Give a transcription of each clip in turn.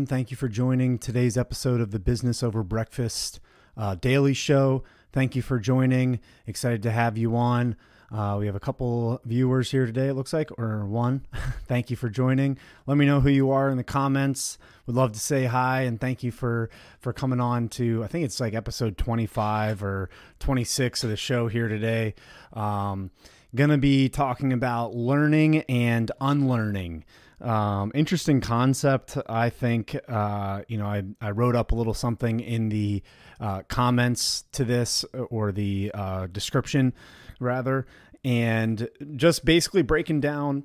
Thank you for joining today's episode of the Business Over Breakfast uh, Daily Show. Thank you for joining. Excited to have you on. Uh, we have a couple viewers here today, it looks like, or one. thank you for joining. Let me know who you are in the comments. Would love to say hi and thank you for for coming on to. I think it's like episode twenty five or twenty six of the show here today. Um, gonna be talking about learning and unlearning. Um, interesting concept. I think, uh, you know, I, I wrote up a little something in the uh, comments to this or the uh, description, rather, and just basically breaking down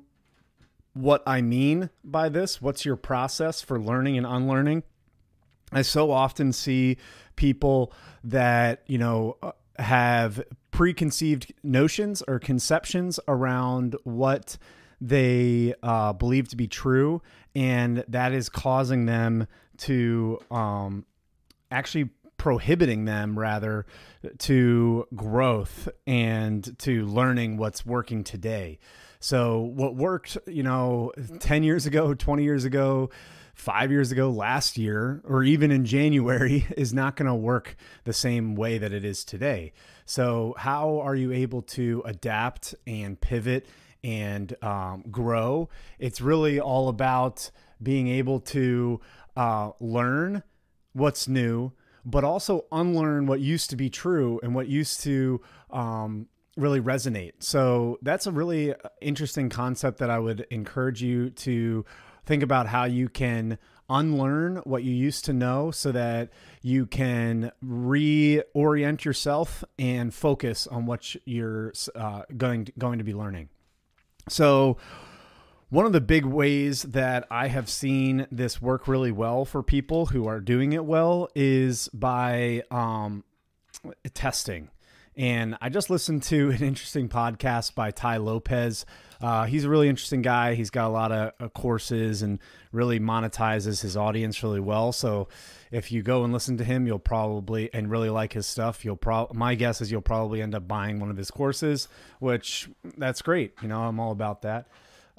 what I mean by this. What's your process for learning and unlearning? I so often see people that, you know, uh, have preconceived notions or conceptions around what they uh, believe to be true, and that is causing them to um, actually prohibiting them rather to growth and to learning what's working today. So what worked, you know, 10 years ago, 20 years ago, 5 years ago, last year, or even in January is not going to work the same way that it is today. So how are you able to adapt and pivot and um, grow. It's really all about being able to uh, learn what's new, but also unlearn what used to be true and what used to um, really resonate. So that's a really interesting concept that I would encourage you to think about how you can unlearn what you used to know so that you can reorient yourself and focus on what you're uh, going to, going to be learning. So, one of the big ways that I have seen this work really well for people who are doing it well is by um, testing. And I just listened to an interesting podcast by Tai Lopez. Uh, he's a really interesting guy. He's got a lot of uh, courses and really monetizes his audience really well. So if you go and listen to him, you'll probably and really like his stuff. You'll pro my guess is you'll probably end up buying one of his courses, which that's great. You know, I'm all about that.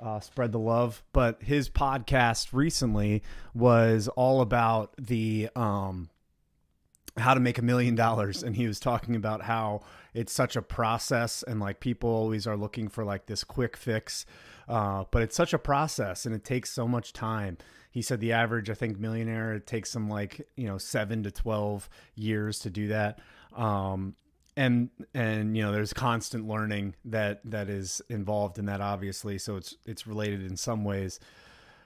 Uh, spread the love. But his podcast recently was all about the um, how to make a million dollars, and he was talking about how it's such a process, and like people always are looking for like this quick fix, uh, but it's such a process, and it takes so much time. He said the average, I think, millionaire it takes them like you know seven to twelve years to do that. Um, and and you know there's constant learning that that is involved in that obviously. So it's it's related in some ways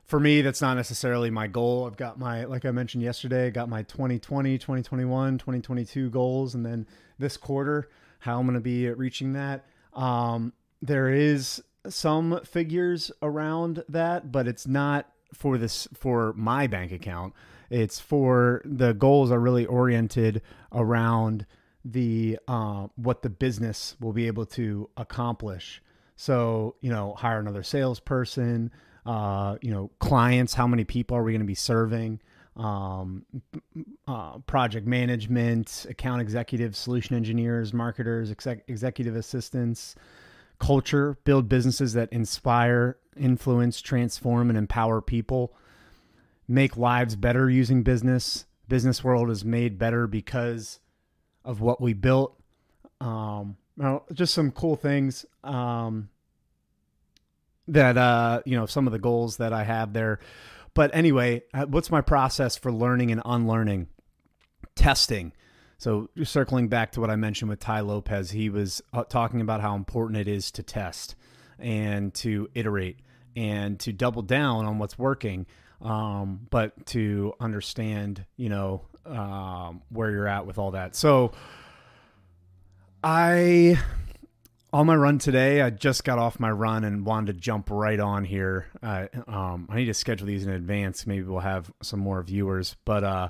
for me that's not necessarily my goal i've got my like i mentioned yesterday got my 2020 2021 2022 goals and then this quarter how i'm going to be reaching that um, there is some figures around that but it's not for this for my bank account. It's for the goals are really oriented around the uh, what the business will be able to accomplish. So you know, hire another salesperson. Uh, you know, clients. How many people are we going to be serving? Um, uh, project management, account executives, solution engineers, marketers, exec- executive assistants, culture, build businesses that inspire, influence, transform, and empower people, make lives better using business. Business world is made better because of what we built. Um, just some cool things um, that uh, you know some of the goals that I have there. But anyway, uh, what's my process for learning and unlearning? Testing. So, circling back to what I mentioned with Tai Lopez, he was uh, talking about how important it is to test and to iterate and to double down on what's working, um, but to understand, you know, um, where you're at with all that. So, I on my run today, I just got off my run and wanted to jump right on here. Uh, um, I need to schedule these in advance. Maybe we'll have some more viewers, but uh,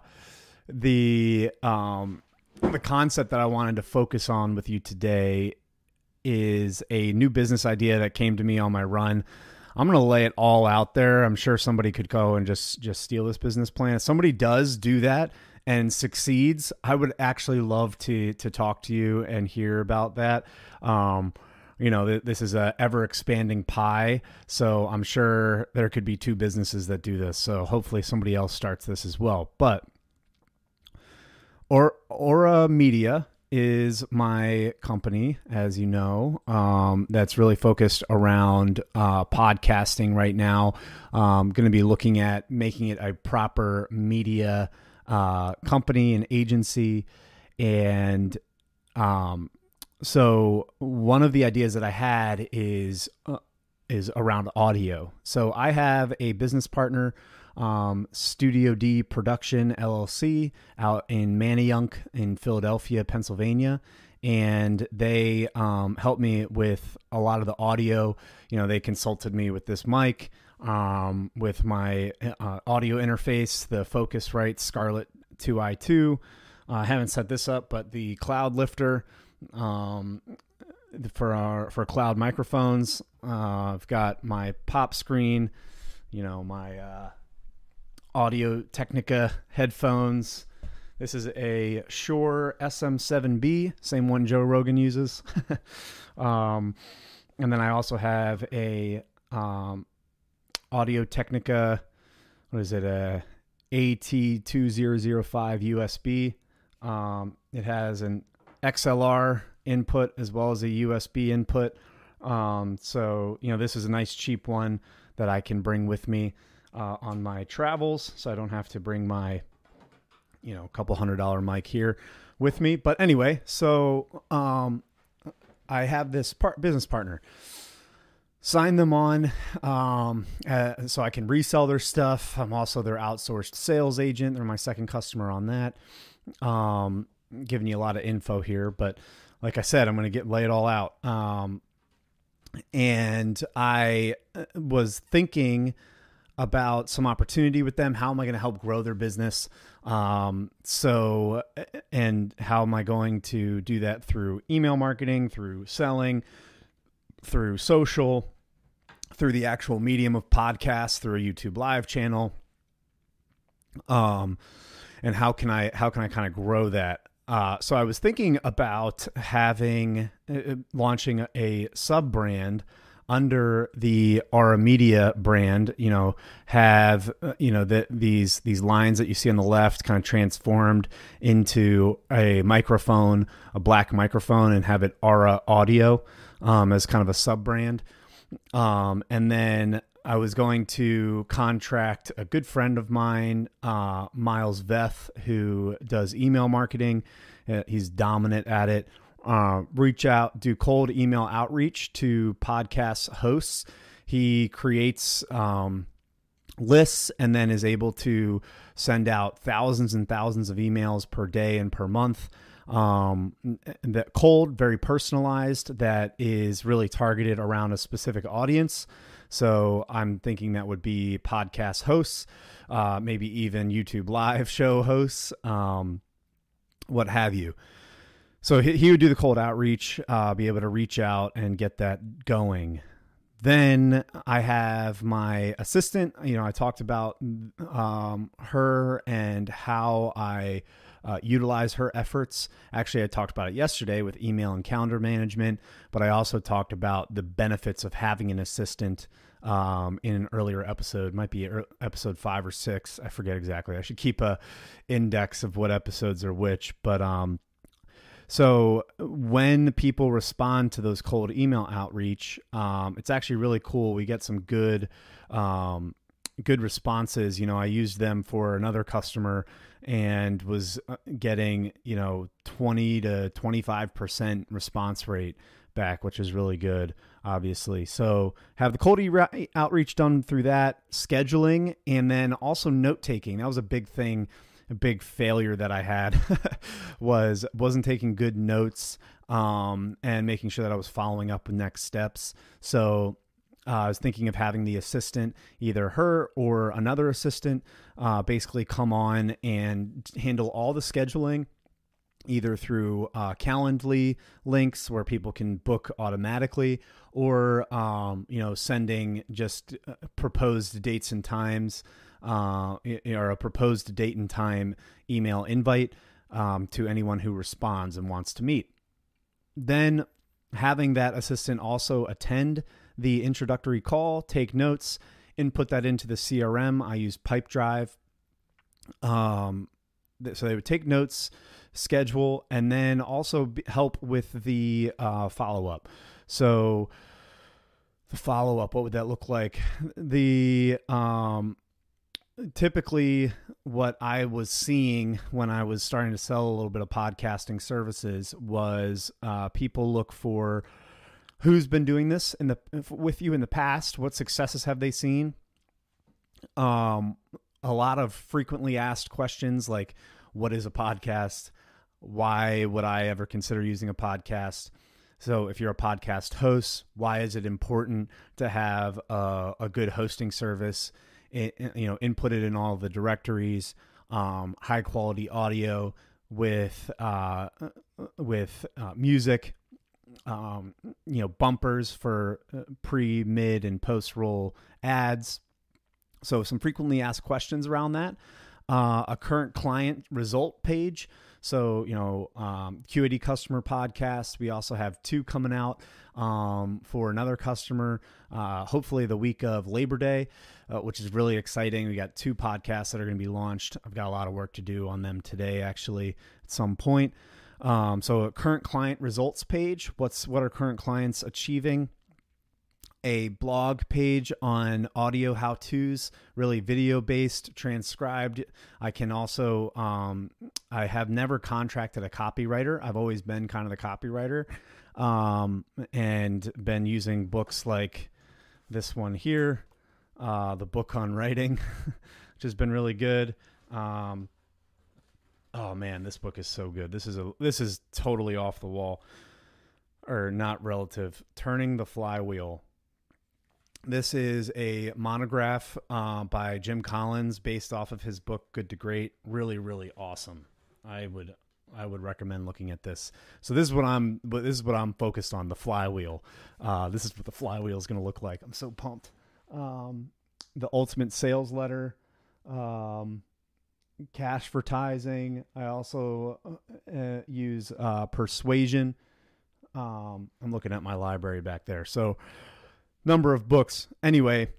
the um, the concept that I wanted to focus on with you today is a new business idea that came to me on my run. I'm going to lay it all out there. I'm sure somebody could go and just just steal this business plan. If somebody does do that and succeeds, I would actually love to to talk to you and hear about that. Um, you know, th- this is a ever expanding pie. So I'm sure there could be two businesses that do this. So hopefully somebody else starts this as well. But or Aura Media is my company, as you know, um, that's really focused around uh, podcasting right now. I'm going to be looking at making it a proper media uh, company and agency. And um, so one of the ideas that I had is uh, is around audio. So I have a business partner um, Studio D Production LLC out in Manayunk in Philadelphia, Pennsylvania. And they um, helped me with a lot of the audio. You know, they consulted me with this mic, um, with my uh, audio interface, the Focusrite Scarlett 2i2. Uh, I haven't set this up, but the Cloud Lifter um, for our for cloud microphones. Uh, I've got my pop screen, you know, my uh, Audio Technica headphones. This is a Shure SM7B, same one Joe Rogan uses. um, and then I also have a um, Audio Technica, what is it, a AT2005 USB. Um, it has an XLR input as well as a USB input. Um, so, you know, this is a nice cheap one that I can bring with me uh, on my travels, so I don't have to bring my, you know, couple hundred dollar mic here with me. But anyway, so um, I have this part, business partner. Sign them on um, uh, so I can resell their stuff. I'm also their outsourced sales agent. They're my second customer on that. Um, giving you a lot of info here, but like I said, I'm going to get lay it all out. Um, and I uh, was thinking about some opportunity with them. How am I going to help grow their business? Um, so, and how am I going to do that through email marketing, through selling, through social, through the actual medium of podcasts, through a YouTube live channel? Um, and how can I how can I kind of grow that? Uh, so I was thinking about having uh, launching a, a sub brand under the Aura Media brand, you know, have uh, you know that these these lines that you see on the left kind of transformed into a microphone, a black microphone, and have it Aura Audio um, as kind of a sub brand. Um, and then I was going to contract a good friend of mine, uh, Miles Veth, who does email marketing. Uh, he's dominant at it uh, reach out, do cold email outreach to podcast hosts. He creates um, lists and then is able to send out thousands and thousands of emails per day and per month. Um, that cold, very personalized, that is really targeted around a specific audience. So I'm thinking that would be podcast hosts, uh, maybe even YouTube live show hosts, um, what have you. So he, he would do the cold outreach, uh, be able to reach out and get that going. Then I have my assistant. You know, I talked about um, her and how I uh, utilize her efforts. Actually, I talked about it yesterday with email and calendar management, but I also talked about the benefits of having an assistant um, in an earlier episode. Might be episode five or six. I forget exactly. I should keep a index of what episodes are which, but um, so when people respond to those cold email outreach, um, it's actually really cool. We get some good, um, good responses. You know, I used them for another customer and was uh, getting you know twenty to twenty five percent response rate back, which is really good, obviously. So have the cold e- outreach done through that scheduling, and then also note taking. That was a big thing a big failure that I had was wasn't taking good notes um, and making sure that I was following up with next steps. So uh, I was thinking of having the assistant, either her or another assistant, uh, basically come on and handle all the scheduling, either through uh, Calendly links where people can book automatically, or um, you know sending just uh, proposed dates and times uh, or a proposed date and time email invite um, to anyone who responds and wants to meet. Then having that assistant also attend the introductory call, take notes, input that into the CRM. I use Pipedrive. Um, so they would take notes, schedule, and then also help with the uh, follow up. So the follow up, what would that look like? The um, typically what I was seeing when I was starting to sell a little bit of podcasting services was uh, people look for who's been doing this in the with you in the past, what successes have they seen? Um, a lot of frequently asked questions like, "What is a podcast? Why would I ever consider using a podcast?" So, if you're a podcast host, why is it important to have a, a good hosting service? It, you know, input it in all the directories, um, high quality audio with uh, with uh, music, um, you know, bumpers for uh, pre, mid, and post roll ads. So, some frequently asked questions around that. Uh, a current client result page so, you know, um, QAD customer podcast. We also have two coming out um, for another customer, uh, hopefully the week of Labor Day, uh, which is really exciting. We got two podcasts that are going to be launched. I've got a lot of work to do on them today, actually, at some point. Um, so, a current client results page. What's what are current clients achieving? a blog page on audio how to's, really video based, transcribed. I can also, um, I have never contracted a copywriter. I've always been kind of the copywriter um, and been using books like this one here, uh, the book on writing, which has been really good. Um, oh man, this book is so good. This is a this is totally off the wall or not relative. Turning the flywheel this is a monograph uh, by Jim Collins based off of his book Good to Great. Really, really awesome. I would I would recommend looking at this. So this is what I'm this is what I'm focused on, the flywheel. Uh, this is what the flywheel is going to look like. I'm so pumped. Um, the ultimate sales letter, um, Cashvertising. I also uh, uh, use uh, persuasion. Um, I'm looking at my library back there. So number of books. Anyway,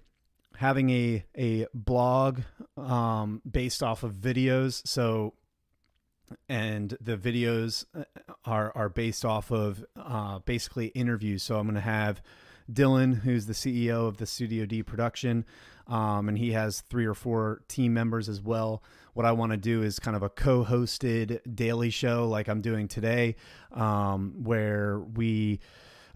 having a a blog um, based off of videos. So, and the videos uh, are are based off of uh, basically interviews. So I'm going to have Dylan, who's the CEO of the Studio D production, um, and he has three or four team members as well. What I want to do is kind of a co-hosted daily show, like I'm doing today, um, where we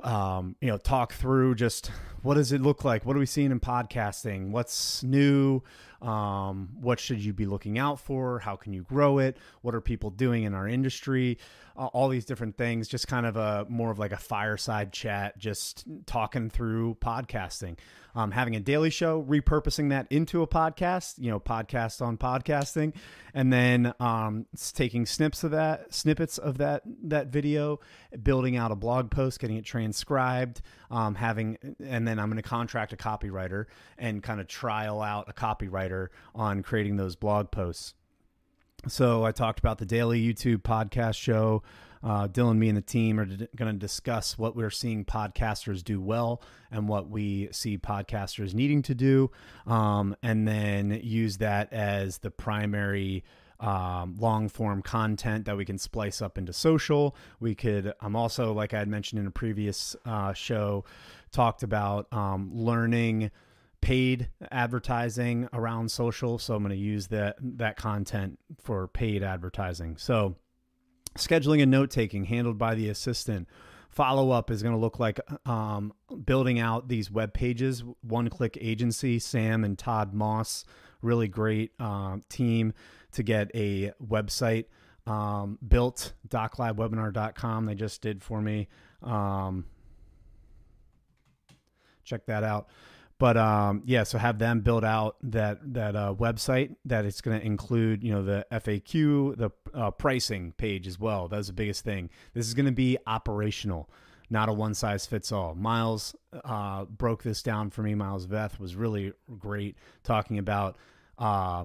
um, you know, talk through just what does it look like? What are we seeing in podcasting? What's new? Um, what should you be looking out for? How can you grow it? What are people doing in our industry? Uh, all these different things, just kind of a more of like a fireside chat, just talking through podcasting um, having a daily show, repurposing that into a podcast, you know, podcast on podcasting, and then um, taking snips of that, snippets of that that video, building out a blog post, getting it transcribed, um, having, and then I'm going to contract a copywriter and kind of trial out a copywriter on creating those blog posts. So I talked about the daily YouTube podcast show. Uh, Dylan, me, and the team are d- going to discuss what we're seeing podcasters do well and what we see podcasters needing to do, um, and then use that as the primary um, long form content that we can splice up into social. We could, I'm also, like I had mentioned in a previous uh, show, talked about um, learning paid advertising around social. So I'm going to use that that content for paid advertising. So scheduling and note taking handled by the assistant follow up is going to look like um, building out these web pages. One click agency sam and todd moss really great uh, team to get a website um, built. doclabwebinar.com they just did for me. Um, check that out but um, yeah, so have them build out that that uh, website that it's going to include, you know, the FAQ, the uh, pricing page as well. That's the biggest thing. This is going to be operational, not a one size fits all. Miles uh, broke this down for me. Miles Veth was really great talking about uh,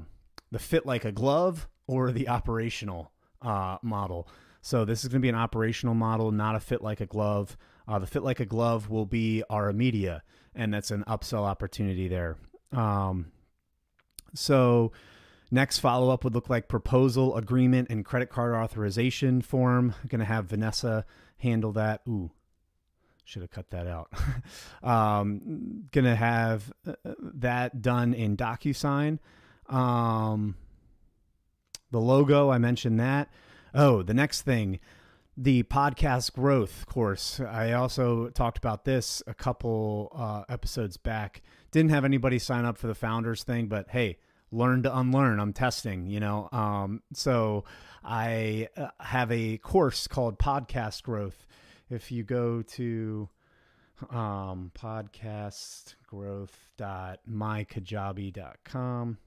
the fit like a glove or the operational uh, model. So this is going to be an operational model, not a fit like a glove. Uh, the Fit Like a Glove will be Aura Media, and that's an upsell opportunity there. Um, so, next follow up would look like proposal, agreement, and credit card authorization form. I'm going to have Vanessa handle that. Ooh, should have cut that out. um, going to have uh, that done in DocuSign. Um, the logo, I mentioned that. Oh, the next thing the podcast growth course. I also talked about this a couple uh, episodes back. Didn't have anybody sign up for the founders thing, but hey, learn to unlearn. I'm testing, you know. Um, so I uh, have a course called Podcast Growth. If you go to um, podcastgrowth.mykajabi.com,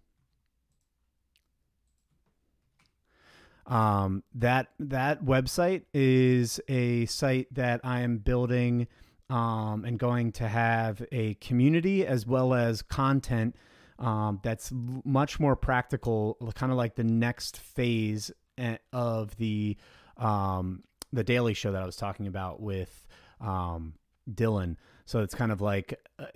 Um, that that website is a site that I am building um, and going to have a community as well as content um, that's much more practical, kind of like the next phase eh, of the um, the daily show that I was talking about with um, Dylan. So it's kind of like uh,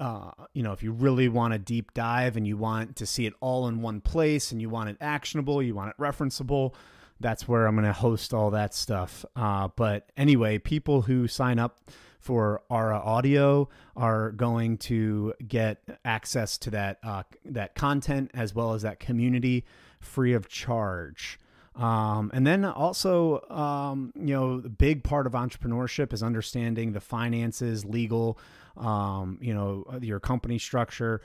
uh, you know, if you really want a deep dive and you want to see it all in one place and you want it actionable, you want it referenceable, that's where I'm going to host all that stuff. Uh, but anyway, people who sign up for Aura Audio are going to get access to that uh, that content as well as that community free of charge. Um, and then also, um, you know, the big part of entrepreneurship is understanding the finances, legal, um, you know, your company structure.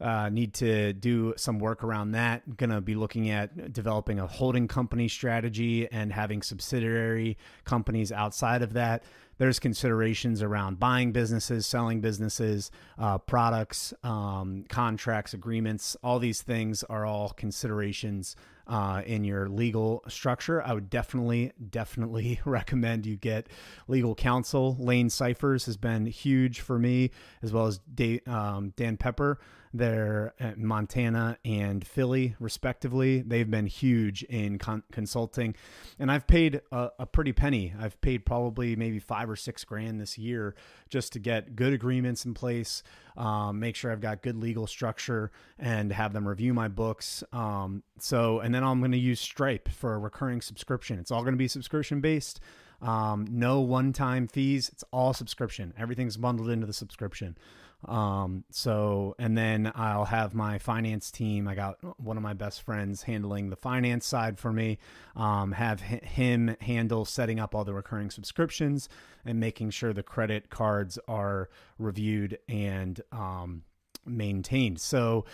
Uh, need to do some work around that. Going to be looking at developing a holding company strategy and having subsidiary companies outside of that. There's considerations around buying businesses, selling businesses, uh, products, um, contracts, agreements. All these things are all considerations uh, in your legal structure, I would definitely, definitely recommend you get legal counsel. Lane Cyphers has been huge for me, as well as um, Dan Pepper. They're at Montana and Philly, respectively. They've been huge in con- consulting, and I've paid a, a, pretty penny. I've paid probably maybe five or six grand this year just to get good agreements in place, um, make sure I've got good legal structure, and have them review my books. Um, so, and then I'm going to use Stripe for a recurring subscription. It's all going to be subscription based. Um, no one time fees. It's all subscription. Everything's bundled into the subscription. Um, so, and then I'll have my finance team. I got one of my best friends handling the finance side for me. Um, have him handle setting up all the recurring subscriptions and making sure the credit cards are reviewed and um, maintained. So,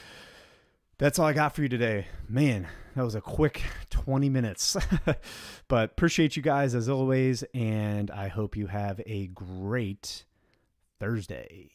that's all I got for you today. Man, that was a quick 20 minutes. but appreciate you guys as always. And I hope you have a great Thursday.